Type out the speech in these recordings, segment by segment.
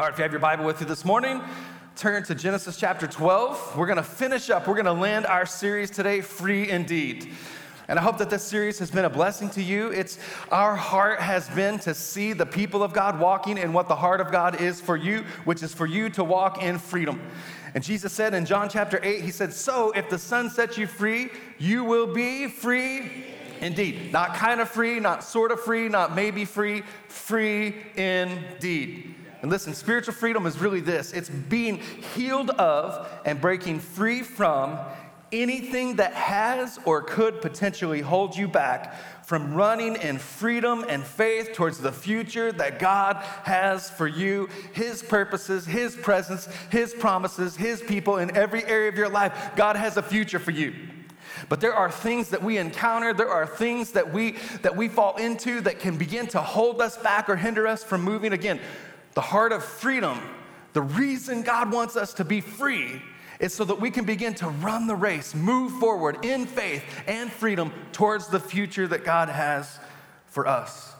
All right, if you have your Bible with you this morning, turn to Genesis chapter 12. We're going to finish up, we're going to land our series today, Free Indeed. And I hope that this series has been a blessing to you. It's our heart has been to see the people of God walking in what the heart of God is for you, which is for you to walk in freedom. And Jesus said in John chapter 8, He said, So if the Son sets you free, you will be free indeed. Not kind of free, not sort of free, not maybe free, free indeed. And listen, spiritual freedom is really this it's being healed of and breaking free from anything that has or could potentially hold you back from running in freedom and faith towards the future that God has for you, His purposes, His presence, His promises, His people in every area of your life. God has a future for you. But there are things that we encounter, there are things that we that we fall into that can begin to hold us back or hinder us from moving again the heart of freedom, the reason God wants us to be free is so that we can begin to run the race, move forward in faith and freedom towards the future that God has for us.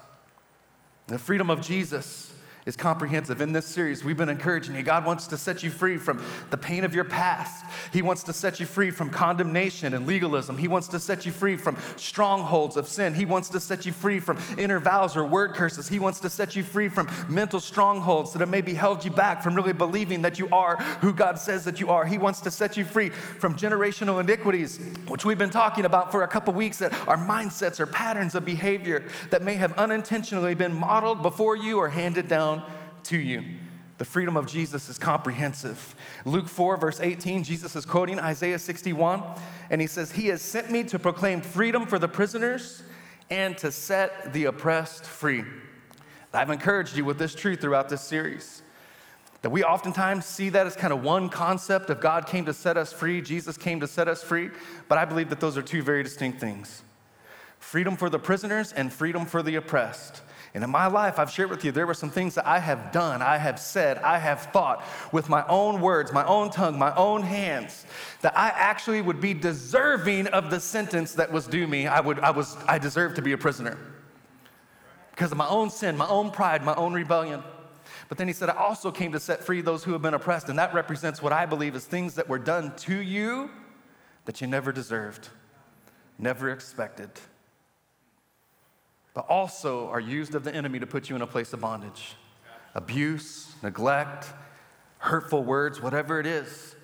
The freedom of Jesus is comprehensive. In this series, we've been encouraging you. God wants to set you free from the pain of your past. He wants to set you free from condemnation and legalism. He wants to set you free from strongholds of sin. He wants to set you free from inner vows or word curses. He wants to set you free from mental strongholds that have maybe held you back from really believing that you are who God says that you are. He wants to set you free from generational iniquities, which we've been talking about for a couple weeks, that are mindsets or patterns of behavior that may have unintentionally been modeled before you or handed down down to you. The freedom of Jesus is comprehensive. Luke 4, verse 18, Jesus is quoting Isaiah 61, and he says, He has sent me to proclaim freedom for the prisoners and to set the oppressed free. I've encouraged you with this truth throughout this series. That we oftentimes see that as kind of one concept of God came to set us free, Jesus came to set us free, but I believe that those are two very distinct things freedom for the prisoners and freedom for the oppressed. And in my life, I've shared with you, there were some things that I have done, I have said, I have thought with my own words, my own tongue, my own hands, that I actually would be deserving of the sentence that was due me. I, would, I, was, I deserved to be a prisoner because of my own sin, my own pride, my own rebellion. But then he said, I also came to set free those who have been oppressed. And that represents what I believe is things that were done to you that you never deserved, never expected but also are used of the enemy to put you in a place of bondage. Abuse, neglect, hurtful words, whatever it is.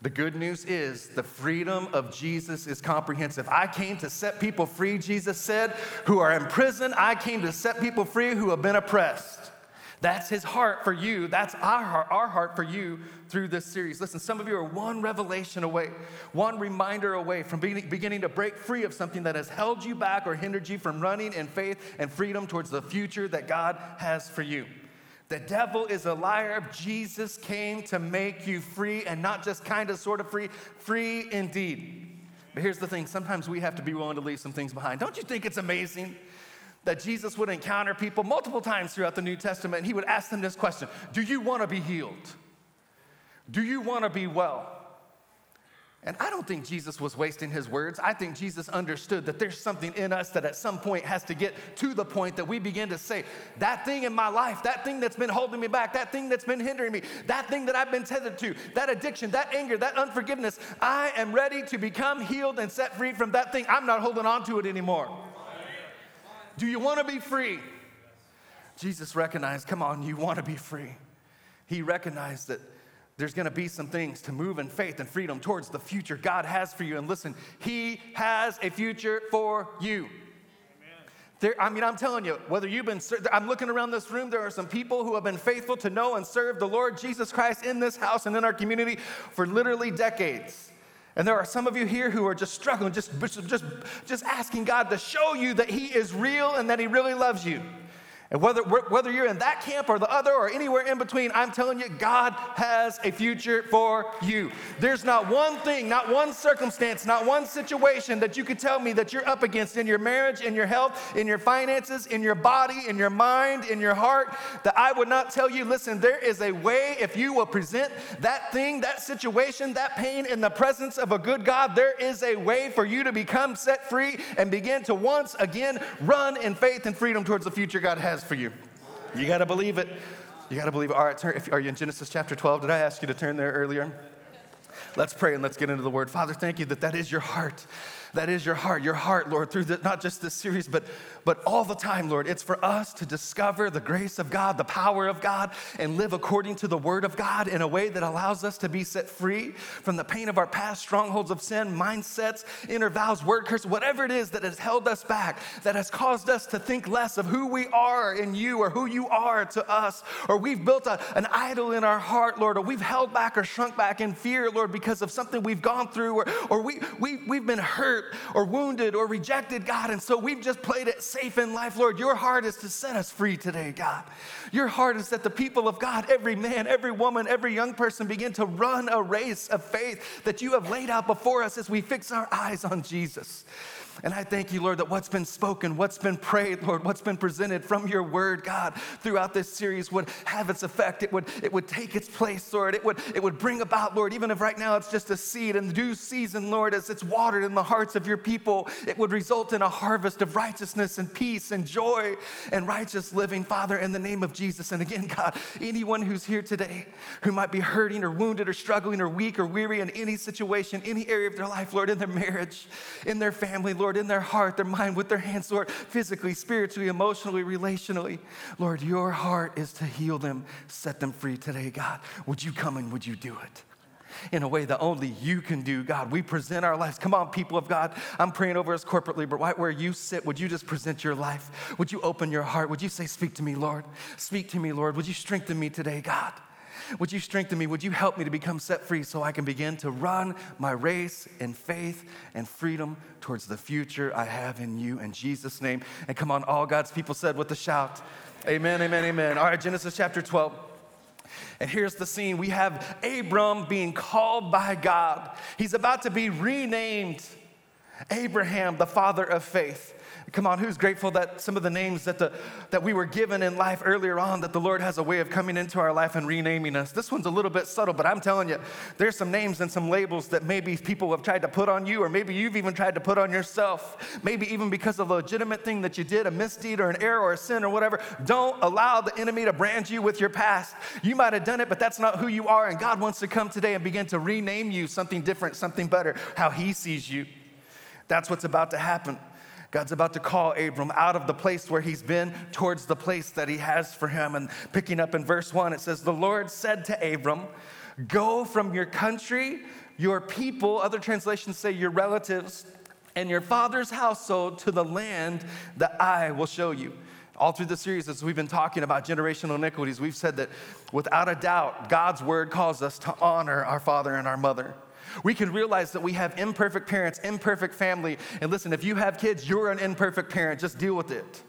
The good news is the freedom of Jesus is comprehensive. I came to set people free, Jesus said, who are in prison. I came to set people free who have been oppressed. That's his heart for you. That's our heart, our heart for you through this series. Listen, some of you are one revelation away, one reminder away from beginning to break free of something that has held you back or hindered you from running in faith and freedom towards the future that God has for you. The devil is a liar. Jesus came to make you free and not just kind of sort of free, free indeed. But here's the thing sometimes we have to be willing to leave some things behind. Don't you think it's amazing? That Jesus would encounter people multiple times throughout the New Testament, and he would ask them this question Do you want to be healed? Do you want to be well? And I don't think Jesus was wasting his words. I think Jesus understood that there's something in us that at some point has to get to the point that we begin to say, that thing in my life, that thing that's been holding me back, that thing that's been hindering me, that thing that I've been tethered to, that addiction, that anger, that unforgiveness, I am ready to become healed and set free from that thing. I'm not holding on to it anymore. Do you want to be free? Jesus recognized, come on, you want to be free. He recognized that there's going to be some things to move in faith and freedom towards the future God has for you. And listen, He has a future for you. There, I mean, I'm telling you, whether you've been, I'm looking around this room, there are some people who have been faithful to know and serve the Lord Jesus Christ in this house and in our community for literally decades. And there are some of you here who are just struggling, just, just, just asking God to show you that He is real and that He really loves you. And whether, whether you're in that camp or the other or anywhere in between, I'm telling you, God has a future for you. There's not one thing, not one circumstance, not one situation that you could tell me that you're up against in your marriage, in your health, in your finances, in your body, in your mind, in your heart, that I would not tell you, listen, there is a way if you will present that thing, that situation, that pain in the presence of a good God, there is a way for you to become set free and begin to once again run in faith and freedom towards the future God has for you. You got to believe it. You got to believe. All right, turn, if, are you in Genesis chapter 12? Did I ask you to turn there earlier? Let's pray and let's get into the word. Father, thank you that that is your heart. That is your heart, your heart, Lord, through the, not just this series, but, but all the time, Lord. It's for us to discover the grace of God, the power of God, and live according to the word of God in a way that allows us to be set free from the pain of our past, strongholds of sin, mindsets, inner vows, word curse, whatever it is that has held us back, that has caused us to think less of who we are in you or who you are to us, or we've built a, an idol in our heart, Lord, or we've held back or shrunk back in fear, Lord, because of something we've gone through, or, or we, we, we've been hurt hurt or wounded or rejected, God. And so we've just played it safe in life, Lord. Your heart is to set us free today, God. Your heart is that the people of God, every man, every woman, every young person begin to run a race of faith that you have laid out before us as we fix our eyes on Jesus. And I thank you, Lord, that what's been spoken, what's been prayed, Lord, what's been presented from your word, God, throughout this series would have its effect. It would, it would take its place, Lord. It would, it would bring about, Lord, even if right now it's just a seed in due season, Lord, as it's watered in the hearts of your people, it would result in a harvest of righteousness and peace and joy and righteous living, Father, in the name of Jesus. And again, God, anyone who's here today who might be hurting or wounded or struggling or weak or weary in any situation, any area of their life, Lord, in their marriage, in their family, Lord, in their heart, their mind, with their hands, Lord, physically, spiritually, emotionally, relationally. Lord, your heart is to heal them, set them free today, God. Would you come and would you do it? in a way that only you can do, God. We present our lives. Come on, people of God. I'm praying over us corporately, but right where you sit, would you just present your life? Would you open your heart? Would you say, Speak to me, Lord? Speak to me, Lord. Would you strengthen me today, God? Would you strengthen me? Would you help me to become set free so I can begin to run my race in faith and freedom towards the future I have in you in Jesus' name? And come on, all God's people said with a shout, Amen, amen, amen. All right, Genesis chapter 12. And here's the scene we have Abram being called by God. He's about to be renamed Abraham, the father of faith. Come on, who's grateful that some of the names that, the, that we were given in life earlier on, that the Lord has a way of coming into our life and renaming us? This one's a little bit subtle, but I'm telling you, there's some names and some labels that maybe people have tried to put on you, or maybe you've even tried to put on yourself. Maybe even because of a legitimate thing that you did, a misdeed or an error or a sin or whatever. Don't allow the enemy to brand you with your past. You might have done it, but that's not who you are. And God wants to come today and begin to rename you something different, something better, how He sees you. That's what's about to happen. God's about to call Abram out of the place where he's been towards the place that he has for him. And picking up in verse one, it says, The Lord said to Abram, Go from your country, your people, other translations say your relatives, and your father's household to the land that I will show you. All through the series, as we've been talking about generational iniquities, we've said that without a doubt, God's word calls us to honor our father and our mother. We can realize that we have imperfect parents, imperfect family. And listen, if you have kids, you're an imperfect parent. Just deal with it.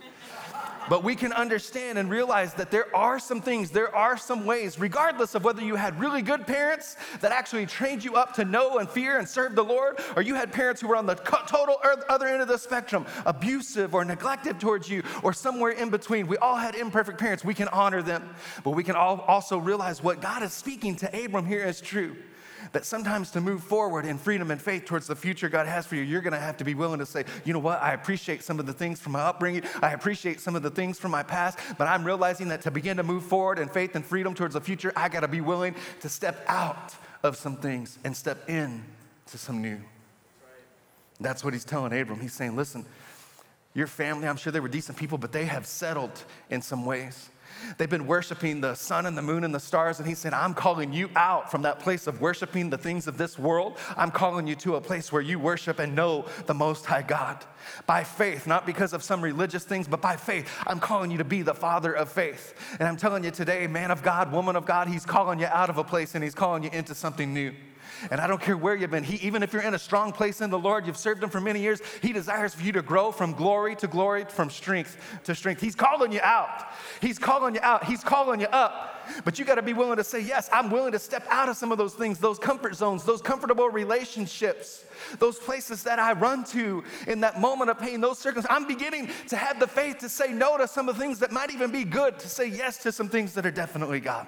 But we can understand and realize that there are some things, there are some ways, regardless of whether you had really good parents that actually trained you up to know and fear and serve the Lord, or you had parents who were on the total other end of the spectrum, abusive or neglected towards you, or somewhere in between. We all had imperfect parents. We can honor them, but we can also realize what God is speaking to Abram here is true that sometimes to move forward in freedom and faith towards the future God has for you, you're going to have to be willing to say, you know what, I appreciate some of the things from my upbringing, I appreciate some of the things from my past, but I'm realizing that to begin to move forward in faith and freedom towards the future, I got to be willing to step out of some things and step in to some new. That's what he's telling Abram. He's saying, listen, your family, I'm sure they were decent people, but they have settled in some ways. They've been worshiping the sun and the moon and the stars, and he said, I'm calling you out from that place of worshiping the things of this world. I'm calling you to a place where you worship and know the Most High God. By faith, not because of some religious things, but by faith, I'm calling you to be the father of faith. And I'm telling you today, man of God, woman of God, he's calling you out of a place and he's calling you into something new. And I don't care where you've been. He, even if you're in a strong place in the Lord, you've served Him for many years, He desires for you to grow from glory to glory, from strength to strength. He's calling you out. He's calling you out. He's calling you up. But you got to be willing to say, Yes, I'm willing to step out of some of those things, those comfort zones, those comfortable relationships, those places that I run to in that moment of pain, those circumstances. I'm beginning to have the faith to say no to some of the things that might even be good, to say yes to some things that are definitely God.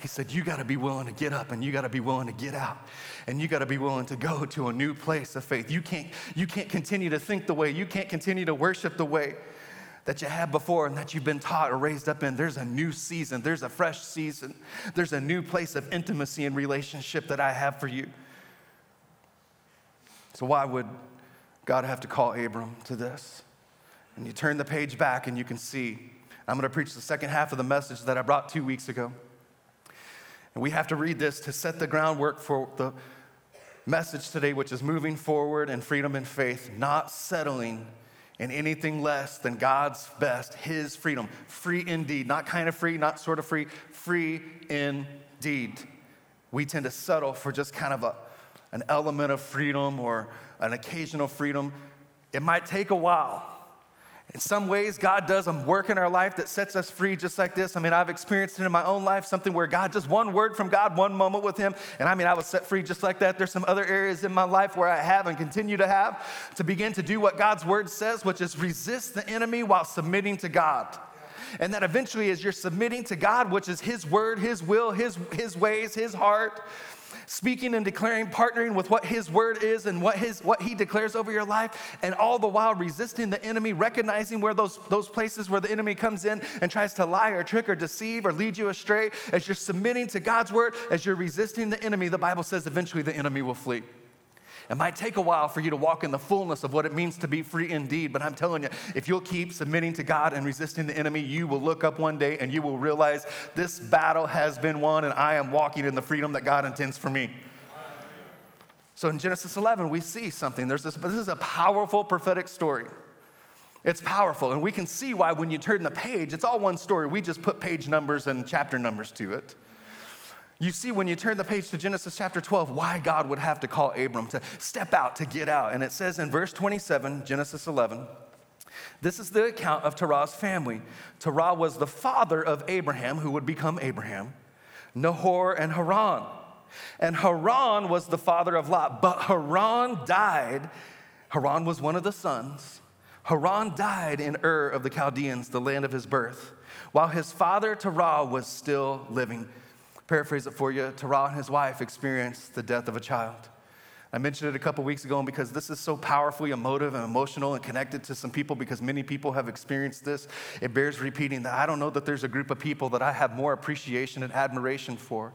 He said, You got to be willing to get up and you got to be willing to get out. And you got to be willing to go to a new place of faith. You can't, you can't continue to think the way, you can't continue to worship the way that you had before and that you've been taught or raised up in. There's a new season, there's a fresh season, there's a new place of intimacy and relationship that I have for you. So, why would God have to call Abram to this? And you turn the page back and you can see. I'm going to preach the second half of the message that I brought two weeks ago. And we have to read this to set the groundwork for the message today, which is moving forward in freedom and faith, not settling in anything less than God's best, His freedom. Free indeed, not kind of free, not sort of free, free indeed. We tend to settle for just kind of a, an element of freedom or an occasional freedom. It might take a while. In some ways, God does a work in our life that sets us free just like this. I mean, I've experienced it in my own life, something where God, just one word from God, one moment with Him, and I mean, I was set free just like that. There's some other areas in my life where I have and continue to have to begin to do what God's word says, which is resist the enemy while submitting to God. And that eventually, as you're submitting to God, which is His word, His will, His, His ways, His heart, speaking and declaring, partnering with what His word is and what, his, what He declares over your life, and all the while resisting the enemy, recognizing where those, those places where the enemy comes in and tries to lie or trick or deceive or lead you astray. As you're submitting to God's word, as you're resisting the enemy, the Bible says eventually the enemy will flee. It might take a while for you to walk in the fullness of what it means to be free indeed, but I'm telling you, if you'll keep submitting to God and resisting the enemy, you will look up one day and you will realize this battle has been won and I am walking in the freedom that God intends for me. So in Genesis 11, we see something. There's this, this is a powerful prophetic story. It's powerful, and we can see why when you turn the page, it's all one story. We just put page numbers and chapter numbers to it. You see, when you turn the page to Genesis chapter 12, why God would have to call Abram to step out, to get out. And it says in verse 27, Genesis 11, this is the account of Terah's family. Terah was the father of Abraham, who would become Abraham, Nahor, and Haran. And Haran was the father of Lot, but Haran died. Haran was one of the sons. Haran died in Ur of the Chaldeans, the land of his birth, while his father Terah was still living paraphrase it for you Terah and his wife experienced the death of a child. I mentioned it a couple weeks ago, and because this is so powerfully emotive and emotional and connected to some people, because many people have experienced this, it bears repeating that I don't know that there's a group of people that I have more appreciation and admiration for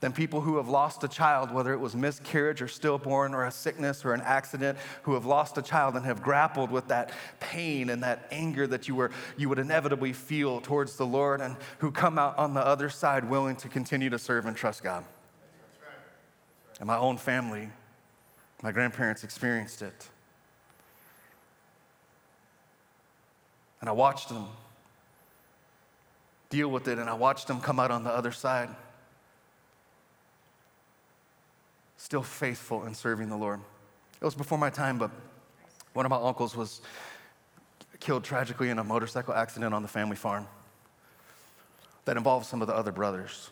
than people who have lost a child, whether it was miscarriage or stillborn or a sickness or an accident, who have lost a child and have grappled with that pain and that anger that you, were, you would inevitably feel towards the Lord and who come out on the other side willing to continue to serve and trust God. And my own family, my grandparents experienced it. And I watched them deal with it, and I watched them come out on the other side. Still faithful in serving the Lord. It was before my time, but one of my uncles was killed tragically in a motorcycle accident on the family farm that involved some of the other brothers.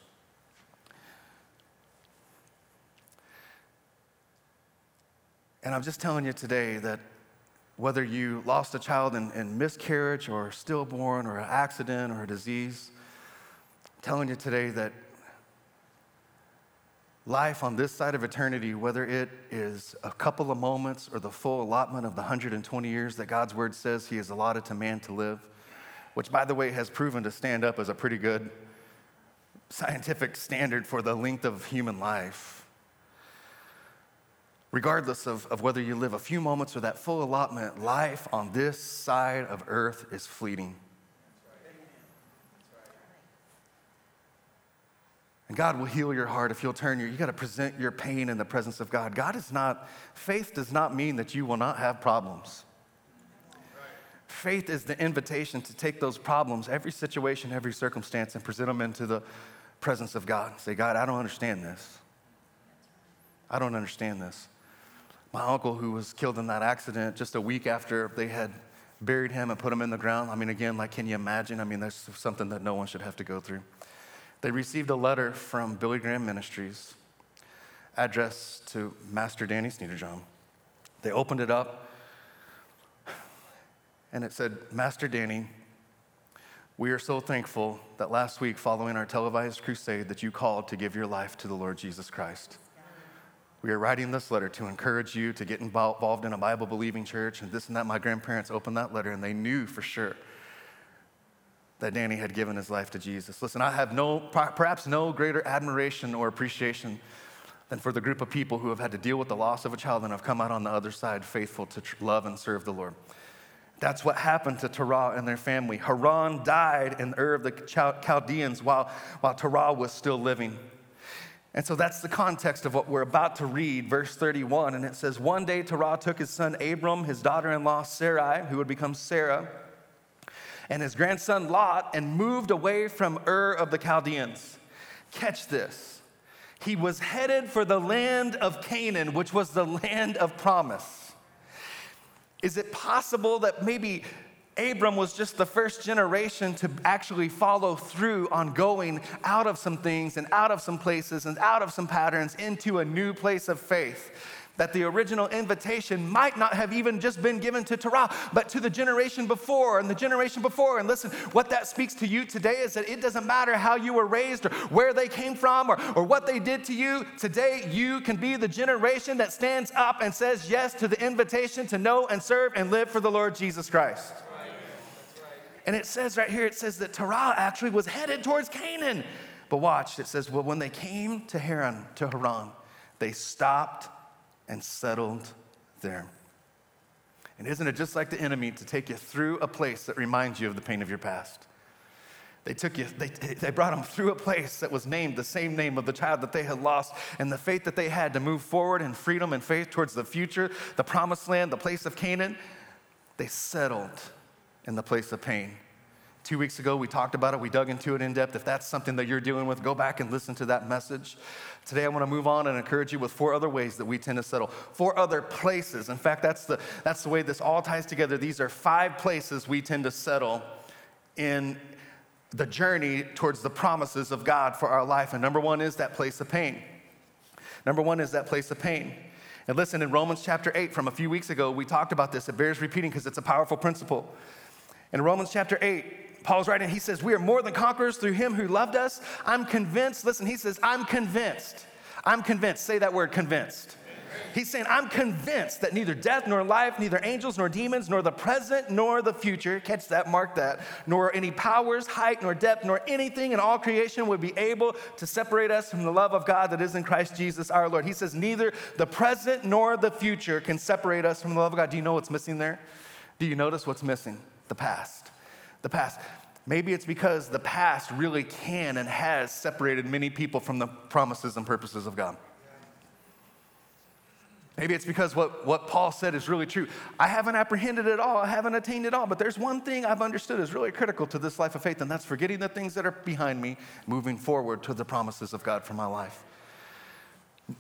And I'm just telling you today that whether you lost a child in, in miscarriage or stillborn or an accident or a disease, I'm telling you today that life on this side of eternity, whether it is a couple of moments or the full allotment of the 120 years that God's word says He has allotted to man to live, which, by the way, has proven to stand up as a pretty good scientific standard for the length of human life. Regardless of, of whether you live a few moments or that full allotment, life on this side of earth is fleeting. And God will heal your heart if you'll turn your, you got to present your pain in the presence of God. God is not, faith does not mean that you will not have problems. Faith is the invitation to take those problems, every situation, every circumstance, and present them into the presence of God. Say, God, I don't understand this. I don't understand this. My uncle, who was killed in that accident just a week after they had buried him and put him in the ground. I mean, again, like, can you imagine? I mean, that's something that no one should have to go through they received a letter from Billy Graham Ministries addressed to Master Danny Sneederjohn. They opened it up, and it said, Master Danny, we are so thankful that last week, following our televised crusade, that you called to give your life to the Lord Jesus Christ. We are writing this letter to encourage you to get involved in a Bible believing church and this and that. My grandparents opened that letter and they knew for sure that Danny had given his life to Jesus. Listen, I have no, perhaps no greater admiration or appreciation than for the group of people who have had to deal with the loss of a child and have come out on the other side faithful to love and serve the Lord. That's what happened to Terah and their family. Haran died in Ur of the Chaldeans while, while Terah was still living. And so that's the context of what we're about to read, verse 31. And it says, One day Terah took his son Abram, his daughter in law Sarai, who would become Sarah, and his grandson Lot, and moved away from Ur of the Chaldeans. Catch this. He was headed for the land of Canaan, which was the land of promise. Is it possible that maybe Abram was just the first generation to actually follow through on going out of some things and out of some places and out of some patterns into a new place of faith? That the original invitation might not have even just been given to Terah, but to the generation before and the generation before. And listen, what that speaks to you today is that it doesn't matter how you were raised or where they came from or, or what they did to you. Today, you can be the generation that stands up and says yes to the invitation to know and serve and live for the Lord Jesus Christ. And it says right here, it says that Terah actually was headed towards Canaan. But watch, it says, well, when they came to Haran, to Haran, they stopped and settled there. And isn't it just like the enemy to take you through a place that reminds you of the pain of your past? They took you, they, they brought them through a place that was named the same name of the child that they had lost, and the faith that they had to move forward in freedom and faith towards the future, the promised land, the place of Canaan, they settled in the place of pain. Two weeks ago, we talked about it. We dug into it in depth. If that's something that you're dealing with, go back and listen to that message. Today, I want to move on and encourage you with four other ways that we tend to settle, four other places. In fact, that's the, that's the way this all ties together. These are five places we tend to settle in the journey towards the promises of God for our life. And number one is that place of pain. Number one is that place of pain. And listen, in Romans chapter 8 from a few weeks ago, we talked about this. It bears repeating because it's a powerful principle. In Romans chapter 8, Paul's writing, he says, We are more than conquerors through him who loved us. I'm convinced. Listen, he says, I'm convinced. I'm convinced. Say that word, convinced. He's saying, I'm convinced that neither death nor life, neither angels nor demons, nor the present nor the future, catch that, mark that, nor any powers, height nor depth, nor anything in all creation would be able to separate us from the love of God that is in Christ Jesus our Lord. He says, neither the present nor the future can separate us from the love of God. Do you know what's missing there? Do you notice what's missing? The past. The past. Maybe it's because the past really can and has separated many people from the promises and purposes of God. Maybe it's because what, what Paul said is really true. I haven't apprehended it all, I haven't attained it all, but there's one thing I've understood is really critical to this life of faith, and that's forgetting the things that are behind me, moving forward to the promises of God for my life.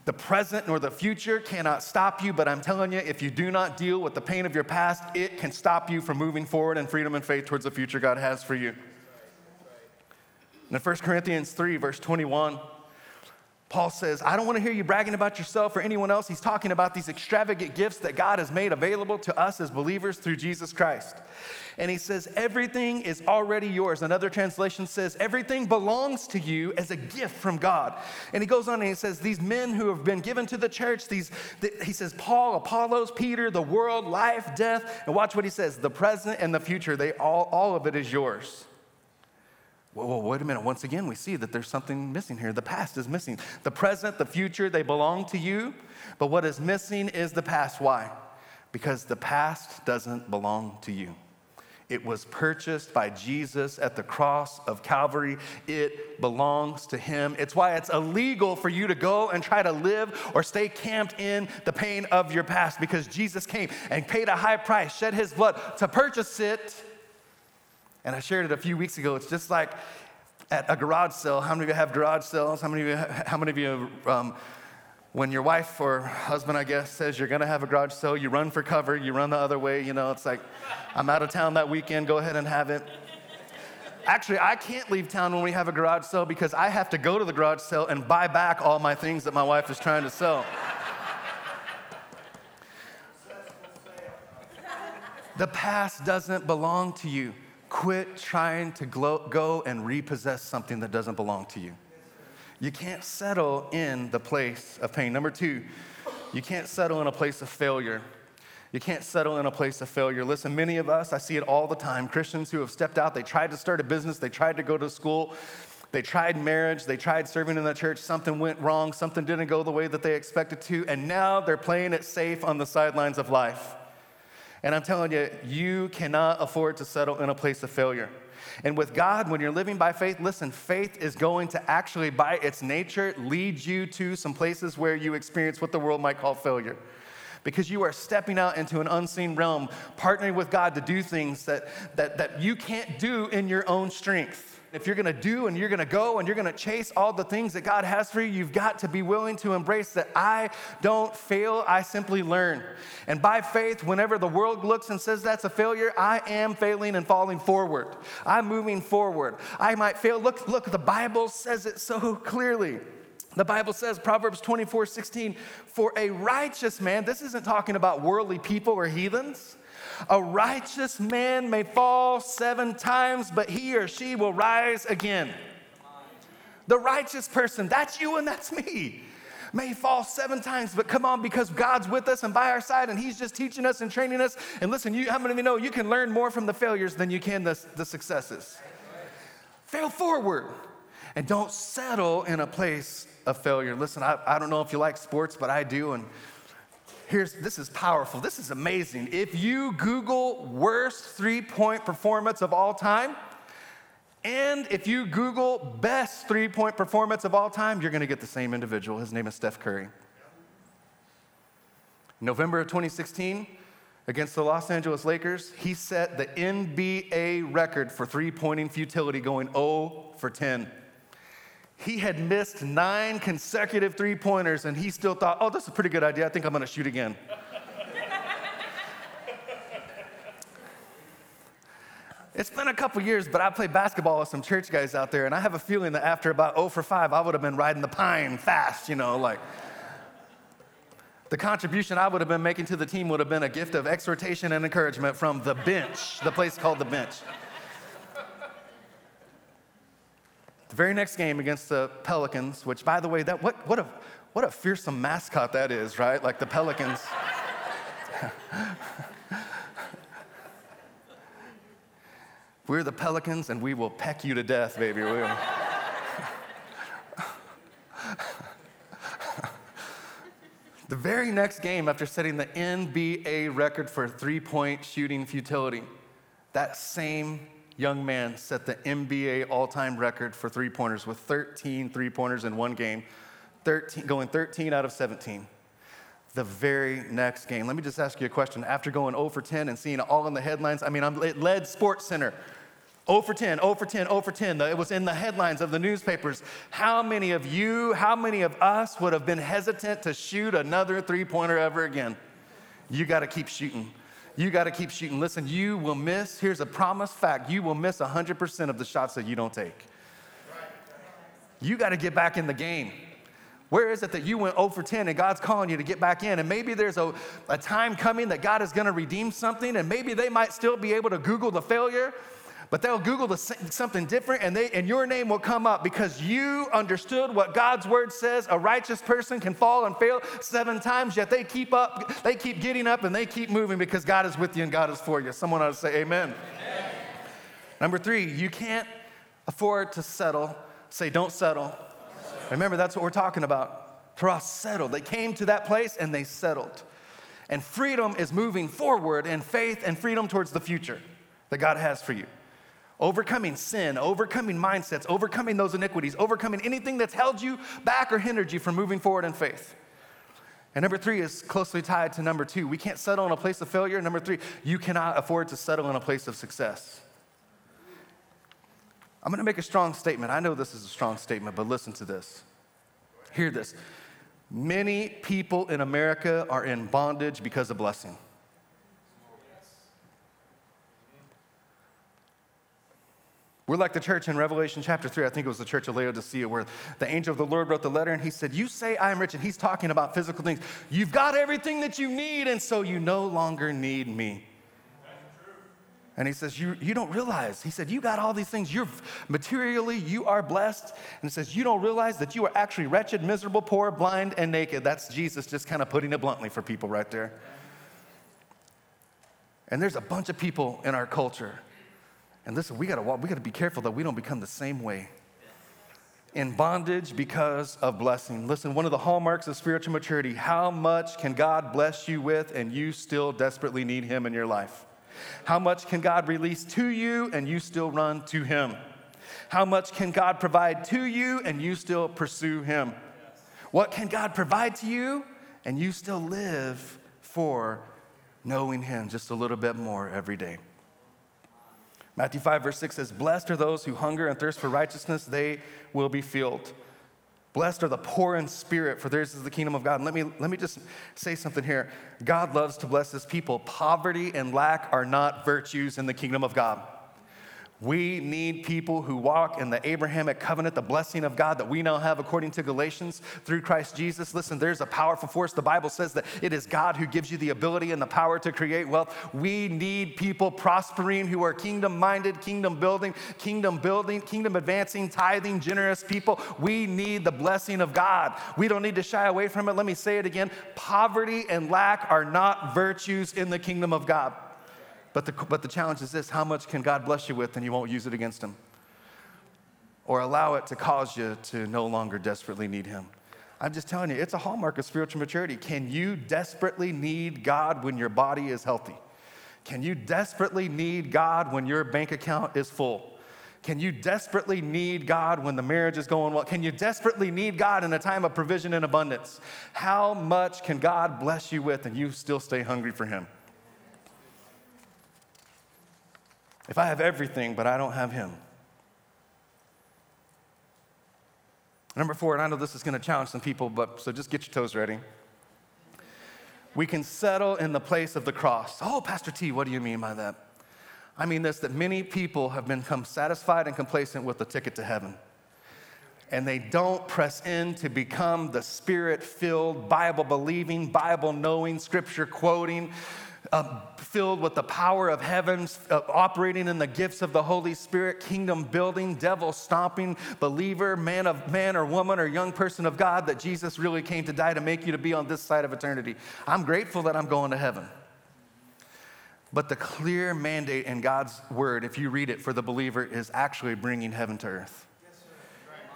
The present nor the future cannot stop you, but I'm telling you, if you do not deal with the pain of your past, it can stop you from moving forward in freedom and faith towards the future God has for you. In 1 Corinthians 3, verse 21, Paul says, I don't want to hear you bragging about yourself or anyone else. He's talking about these extravagant gifts that God has made available to us as believers through Jesus Christ. And he says, Everything is already yours. Another translation says, Everything belongs to you as a gift from God. And he goes on and he says, These men who have been given to the church, these, the, he says, Paul, Apollos, Peter, the world, life, death. And watch what he says the present and the future, they all, all of it is yours. Well, wait a minute. Once again, we see that there's something missing here. The past is missing. The present, the future, they belong to you. But what is missing is the past. Why? Because the past doesn't belong to you. It was purchased by Jesus at the cross of Calvary. It belongs to him. It's why it's illegal for you to go and try to live or stay camped in the pain of your past because Jesus came and paid a high price, shed his blood to purchase it and I shared it a few weeks ago. It's just like at a garage sale. How many of you have garage sales? How many of you, how many of you um, when your wife or husband, I guess, says you're gonna have a garage sale, you run for cover, you run the other way, you know, it's like, I'm out of town that weekend, go ahead and have it. Actually, I can't leave town when we have a garage sale because I have to go to the garage sale and buy back all my things that my wife is trying to sell. the past doesn't belong to you. Quit trying to go and repossess something that doesn't belong to you. You can't settle in the place of pain. Number two, you can't settle in a place of failure. You can't settle in a place of failure. Listen, many of us, I see it all the time Christians who have stepped out, they tried to start a business, they tried to go to school, they tried marriage, they tried serving in the church, something went wrong, something didn't go the way that they expected to, and now they're playing it safe on the sidelines of life. And I'm telling you, you cannot afford to settle in a place of failure. And with God, when you're living by faith, listen, faith is going to actually, by its nature, lead you to some places where you experience what the world might call failure. Because you are stepping out into an unseen realm, partnering with God to do things that, that, that you can't do in your own strength. If you're gonna do and you're gonna go and you're gonna chase all the things that God has for you, you've got to be willing to embrace that I don't fail, I simply learn. And by faith, whenever the world looks and says that's a failure, I am failing and falling forward. I'm moving forward. I might fail. Look, look, the Bible says it so clearly. The Bible says, Proverbs 24, 16, for a righteous man, this isn't talking about worldly people or heathens. A righteous man may fall seven times, but he or she will rise again. The righteous person, that's you and that's me, may fall seven times, but come on, because God's with us and by our side, and He's just teaching us and training us. And listen, you, how many of you know you can learn more from the failures than you can the, the successes? Fail forward and don't settle in a place of failure. Listen, I, I don't know if you like sports, but I do. And here's this is powerful. This is amazing. If you Google worst three point performance of all time, and if you Google best three point performance of all time, you're going to get the same individual. His name is Steph Curry. November of 2016, against the Los Angeles Lakers, he set the NBA record for three pointing futility, going 0 for 10. He had missed nine consecutive three pointers, and he still thought, oh, that's a pretty good idea. I think I'm going to shoot again. It's been a couple years, but I played basketball with some church guys out there, and I have a feeling that after about 0 for 5, I would have been riding the pine fast, you know, like. The contribution I would have been making to the team would have been a gift of exhortation and encouragement from the bench, the place called the bench. The very next game against the Pelicans, which, by the way, that what, what, a, what a fearsome mascot that is, right? Like the Pelicans. We're the Pelicans, and we will peck you to death, baby. We will. the very next game, after setting the NBA record for three point shooting futility, that same young man set the NBA all time record for three pointers with 13 three pointers in one game, 13, going 13 out of 17. The very next game. Let me just ask you a question. After going 0 for 10 and seeing it all in the headlines, I mean, I'm, it led Sports Center 0 for 10, 0 for 10, 0 for 10. It was in the headlines of the newspapers. How many of you, how many of us would have been hesitant to shoot another three pointer ever again? You got to keep shooting. You got to keep shooting. Listen, you will miss, here's a promise fact you will miss 100% of the shots that you don't take. You got to get back in the game. Where is it that you went 0 for 10 and God's calling you to get back in? And maybe there's a, a time coming that God is going to redeem something, and maybe they might still be able to Google the failure but they'll Google the, something different and, they, and your name will come up because you understood what God's word says. A righteous person can fall and fail seven times, yet they keep up, they keep getting up and they keep moving because God is with you and God is for you. Someone ought to say amen. amen. Number three, you can't afford to settle. Say, don't settle. Remember, that's what we're talking about. Terah settled. They came to that place and they settled. And freedom is moving forward in faith and freedom towards the future that God has for you overcoming sin, overcoming mindsets, overcoming those iniquities, overcoming anything that's held you back or hindered you from moving forward in faith. And number three is closely tied to number two. We can't settle in a place of failure. Number three, you cannot afford to settle in a place of success. I'm going to make a strong statement. I know this is a strong statement, but listen to this. Hear this. Many people in America are in bondage because of blessing. We're like the church in Revelation chapter 3, I think it was the church of Laodicea, where the angel of the Lord wrote the letter and he said, You say I am rich, and he's talking about physical things. You've got everything that you need, and so you no longer need me. And he says, you, you don't realize. He said, You got all these things. You're materially, you are blessed. And he says, You don't realize that you are actually wretched, miserable, poor, blind, and naked. That's Jesus just kind of putting it bluntly for people right there. And there's a bunch of people in our culture. And listen, we gotta we gotta be careful that we don't become the same way. In bondage because of blessing. Listen, one of the hallmarks of spiritual maturity, how much can God bless you with and you still desperately need Him in your life? How much can God release to you and you still run to Him? How much can God provide to you and you still pursue Him? What can God provide to you and you still live for knowing Him just a little bit more every day? Matthew 5, verse 6 says, Blessed are those who hunger and thirst for righteousness, they will be filled. Blessed are the poor in spirit, for theirs is the kingdom of God. And let me, let me just say something here. God loves to bless his people. Poverty and lack are not virtues in the kingdom of God. We need people who walk in the Abrahamic covenant, the blessing of God that we now have according to Galatians through Christ Jesus. Listen, there's a powerful force. The Bible says that it is God who gives you the ability and the power to create wealth. We need people prospering who are kingdom minded, kingdom building, kingdom building, kingdom advancing, tithing, generous people. We need the blessing of God. We don't need to shy away from it. Let me say it again poverty and lack are not virtues in the kingdom of God. But the, but the challenge is this how much can God bless you with and you won't use it against Him? Or allow it to cause you to no longer desperately need Him? I'm just telling you, it's a hallmark of spiritual maturity. Can you desperately need God when your body is healthy? Can you desperately need God when your bank account is full? Can you desperately need God when the marriage is going well? Can you desperately need God in a time of provision and abundance? How much can God bless you with and you still stay hungry for Him? If I have everything, but I don't have Him. Number four, and I know this is going to challenge some people, but so just get your toes ready. We can settle in the place of the cross. Oh, Pastor T, what do you mean by that? I mean this that many people have become satisfied and complacent with the ticket to heaven. And they don't press in to become the spirit filled, Bible believing, Bible knowing, scripture quoting, uh, filled with the power of heavens, uh, operating in the gifts of the Holy Spirit, kingdom building, devil stomping believer, man of man or woman or young person of God that Jesus really came to die to make you to be on this side of eternity. I'm grateful that I'm going to heaven. But the clear mandate in God's word, if you read it for the believer, is actually bringing heaven to earth.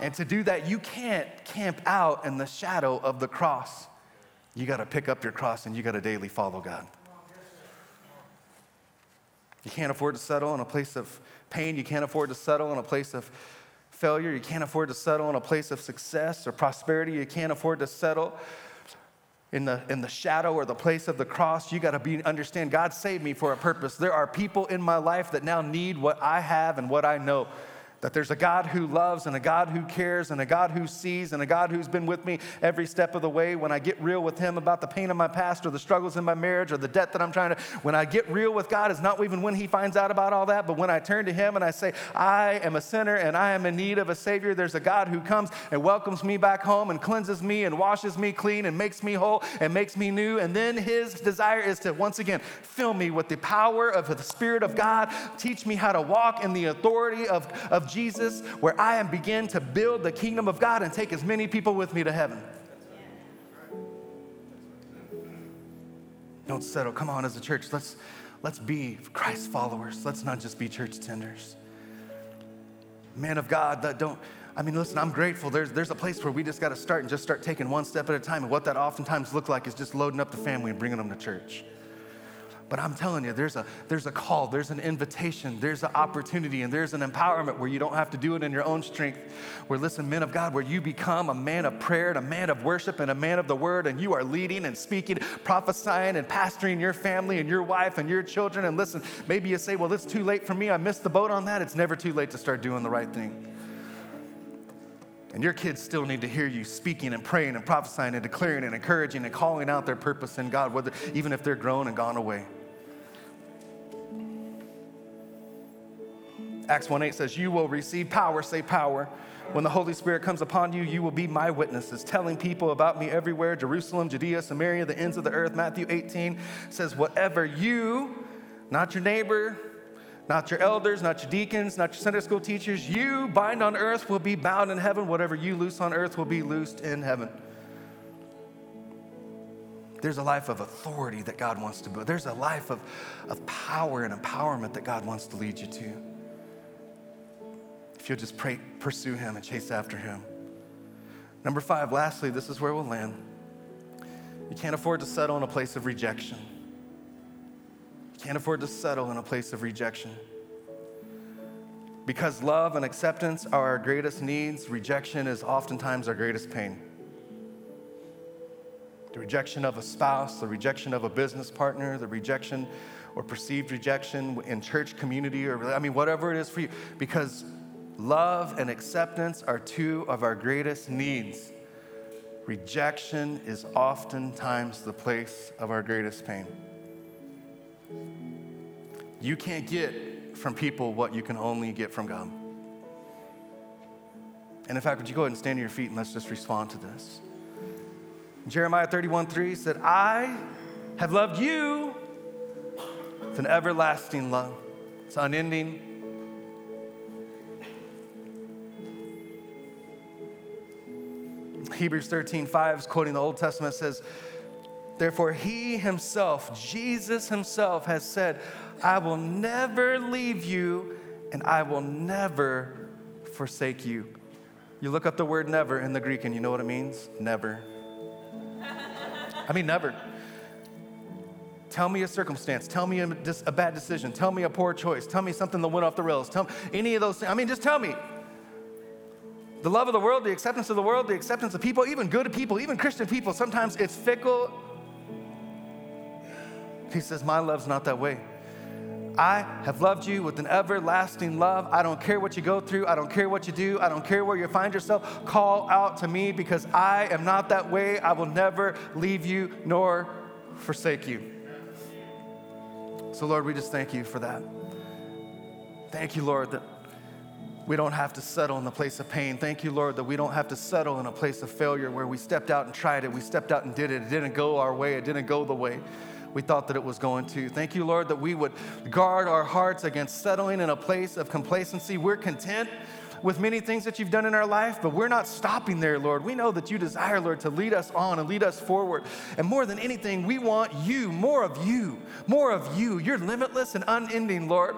And to do that, you can't camp out in the shadow of the cross. You got to pick up your cross and you got to daily follow God. You can't afford to settle in a place of pain. You can't afford to settle in a place of failure. You can't afford to settle in a place of success or prosperity. You can't afford to settle in the, in the shadow or the place of the cross. You got to be understand God saved me for a purpose. There are people in my life that now need what I have and what I know that there's a God who loves and a God who cares and a God who sees and a God who's been with me every step of the way. When I get real with Him about the pain of my past or the struggles in my marriage or the debt that I'm trying to, when I get real with God, it's not even when He finds out about all that, but when I turn to Him and I say, I am a sinner and I am in need of a Savior, there's a God who comes and welcomes me back home and cleanses me and washes me clean and makes me whole and makes me new. And then His desire is to once again fill me with the power of the Spirit of God, teach me how to walk in the authority of, of Jesus, where I am begin to build the kingdom of God and take as many people with me to heaven. Don't settle. Come on, as a church, let's let's be Christ followers. Let's not just be church tenders. Man of God, that don't. I mean, listen, I'm grateful. There's, there's a place where we just got to start and just start taking one step at a time. And what that oftentimes look like is just loading up the family and bringing them to church. But I'm telling you, there's a, there's a call, there's an invitation, there's an opportunity, and there's an empowerment where you don't have to do it in your own strength. Where, listen, men of God, where you become a man of prayer and a man of worship and a man of the word, and you are leading and speaking, prophesying and pastoring your family and your wife and your children. And listen, maybe you say, well, it's too late for me. I missed the boat on that. It's never too late to start doing the right thing. And your kids still need to hear you speaking and praying and prophesying and declaring and encouraging and calling out their purpose in God, whether, even if they're grown and gone away. Acts 1 8 says, You will receive power, say power. When the Holy Spirit comes upon you, you will be my witnesses, telling people about me everywhere Jerusalem, Judea, Samaria, the ends of the earth. Matthew 18 says, Whatever you, not your neighbor, Not your elders, not your deacons, not your Sunday school teachers. You bind on earth will be bound in heaven. Whatever you loose on earth will be loosed in heaven. There's a life of authority that God wants to build. There's a life of, of power and empowerment that God wants to lead you to. If you'll just pray, pursue Him and chase after Him. Number five, lastly, this is where we'll land. You can't afford to settle in a place of rejection. You can't afford to settle in a place of rejection. Because love and acceptance are our greatest needs, rejection is oftentimes our greatest pain the rejection of a spouse, the rejection of a business partner, the rejection or perceived rejection in church community, or I mean, whatever it is for you, because love and acceptance are two of our greatest needs. Rejection is oftentimes the place of our greatest pain. You can't get from people what you can only get from God. And in fact, would you go ahead and stand on your feet and let's just respond to this? Jeremiah 31 3 said, I have loved you with an everlasting love. It's unending. Hebrews 13 5 is quoting the Old Testament says, Therefore, he himself, Jesus himself, has said, I will never leave you and I will never forsake you. You look up the word never in the Greek and you know what it means? Never. I mean, never. Tell me a circumstance. Tell me a, a, bad decision. Tell me a poor choice. Tell me something that went off the rails. Tell me any of those things. I mean, just tell me. The love of the world, the acceptance of the world, the acceptance of people, even good people, even Christian people, sometimes it's fickle. He says, My love's not that way. I have loved you with an everlasting love. I don't care what you go through. I don't care what you do. I don't care where you find yourself. Call out to me because I am not that way. I will never leave you nor forsake you. So, Lord, we just thank you for that. Thank you, Lord, that we don't have to settle in the place of pain. Thank you, Lord, that we don't have to settle in a place of failure where we stepped out and tried it. We stepped out and did it. It didn't go our way. It didn't go the way we thought that it was going to. Thank you, Lord, that we would guard our hearts against settling in a place of complacency. We're content with many things that you've done in our life, but we're not stopping there, Lord. We know that you desire, Lord, to lead us on and lead us forward. And more than anything, we want you, more of you, more of you. You're limitless and unending, Lord.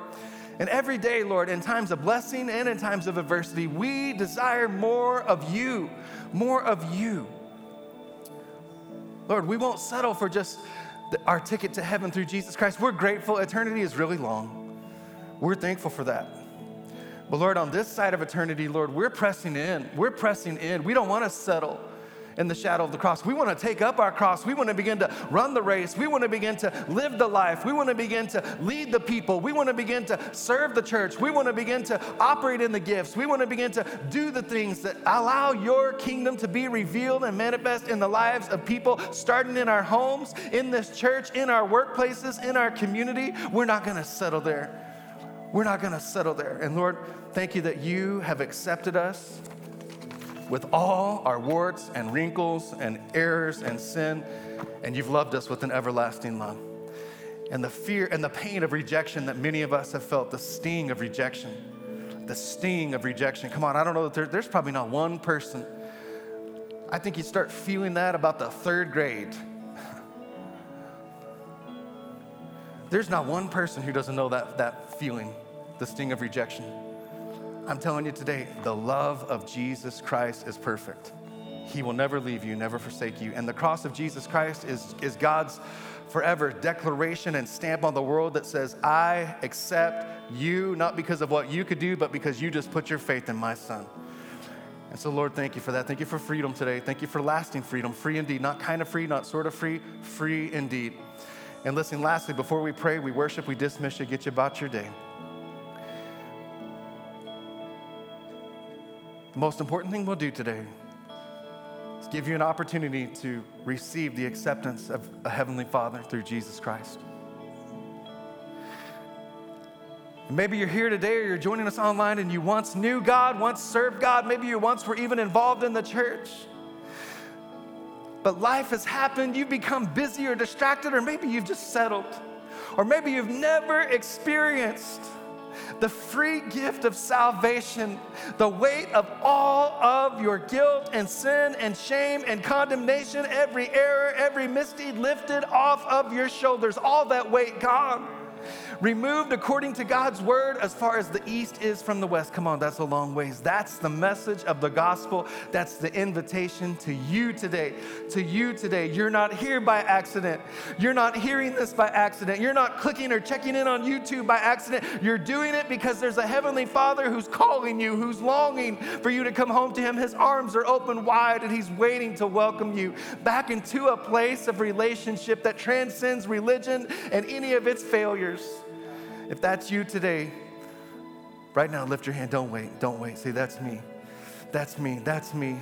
And every day, Lord, in times of blessing and in times of adversity, we desire more of you, more of you. Lord, we won't settle for just our ticket to heaven through Jesus Christ. We're grateful. Eternity is really long. We're thankful for that. But Lord, on this side of eternity, Lord, we're pressing in. We're pressing in. We don't want to settle in the shadow of the cross. We want to take up our cross. We want to begin to run the race. We want to begin to live the life. We want to begin to lead the people. We want to begin to serve the church. We want to begin to operate in the gifts. We want to begin to do the things that allow your kingdom to be revealed and manifest in the lives of people, starting in our homes, in this church, in our workplaces, in our community. We're not going to settle there. We're not going to settle there. And Lord, thank you that you have accepted us with all our warts and wrinkles and errors and sin, and you've loved us with an everlasting love. And the fear and the pain of rejection that many of us have felt, the sting of rejection, the sting of rejection. Come on, I don't know that there, there's probably not one person. I think you start feeling that about the third grade. There's not one person who doesn't know that, that feeling, the sting of rejection. I'm telling you today, the love of Jesus Christ is perfect. He will never leave you, never forsake you. And the cross of Jesus Christ is, is God's forever declaration and stamp on the world that says, I accept you, not because of what you could do, but because you just put your faith in my son. And so, Lord, thank you for that. Thank you for freedom today. Thank you for lasting freedom, free indeed, not kind of free, not sort of free, free indeed. And listen, lastly, before we pray, we worship, we dismiss you, get you about your day. The most important thing we'll do today is give you an opportunity to receive the acceptance of a Heavenly Father through Jesus Christ. Maybe you're here today or you're joining us online and you once knew God, once served God, maybe you once were even involved in the church. But life has happened, you've become busy or distracted, or maybe you've just settled, or maybe you've never experienced the free gift of salvation, the weight of all of your guilt and sin and shame and condemnation, every error, every misdeed lifted off of your shoulders, all that weight gone removed according to God's word as far as the east is from the west. Come on, that's a long ways. That's the message of the gospel. That's the invitation to you today. To you today. You're not here by accident. You're not hearing this by accident. You're not clicking or checking in on YouTube by accident. You're doing it because there's a heavenly Father who's calling you, who's longing for you to come home to him. His arms are open wide and he's waiting to welcome you back into a place of relationship that transcends religion and any of its failures. If that's you today, right now, lift your hand. Don't wait. Don't wait. Say, that's me. That's me. That's me.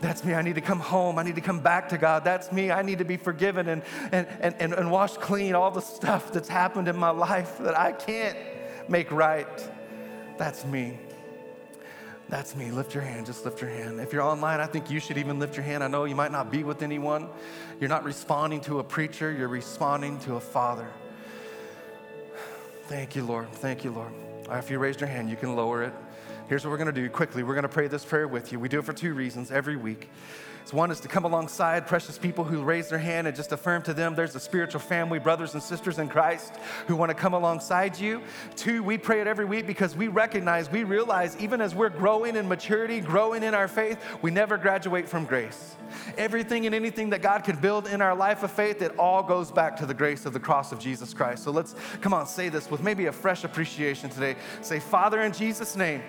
That's me. I need to come home. I need to come back to God. That's me. I need to be forgiven and, and, and, and, and washed clean. All the stuff that's happened in my life that I can't make right. That's me. That's me. Lift your hand. Just lift your hand. If you're online, I think you should even lift your hand. I know you might not be with anyone. You're not responding to a preacher, you're responding to a father. Thank you, Lord. Thank you, Lord. Right, if you raised your hand, you can lower it. Here's what we're going to do quickly. We're going to pray this prayer with you. We do it for two reasons every week. One is to come alongside precious people who raise their hand and just affirm to them there's a spiritual family, brothers and sisters in Christ who want to come alongside you. Two, we pray it every week because we recognize, we realize, even as we're growing in maturity, growing in our faith, we never graduate from grace. Everything and anything that God can build in our life of faith, it all goes back to the grace of the cross of Jesus Christ. So let's come on, say this with maybe a fresh appreciation today. Say, Father, in Jesus' name,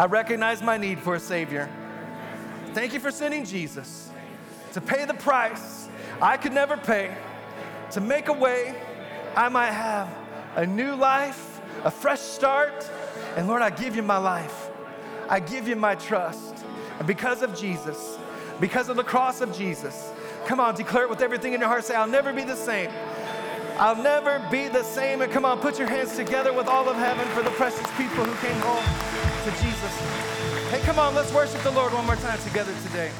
I recognize my need for a Savior. Thank you for sending Jesus to pay the price I could never pay, to make a way I might have a new life, a fresh start. And Lord, I give you my life. I give you my trust. And because of Jesus, because of the cross of Jesus. Come on, declare it with everything in your heart. Say, I'll never be the same. I'll never be the same. And come on, put your hands together with all of heaven for the precious people who came home to Jesus. Hey, come on, let's worship the Lord one more time together today.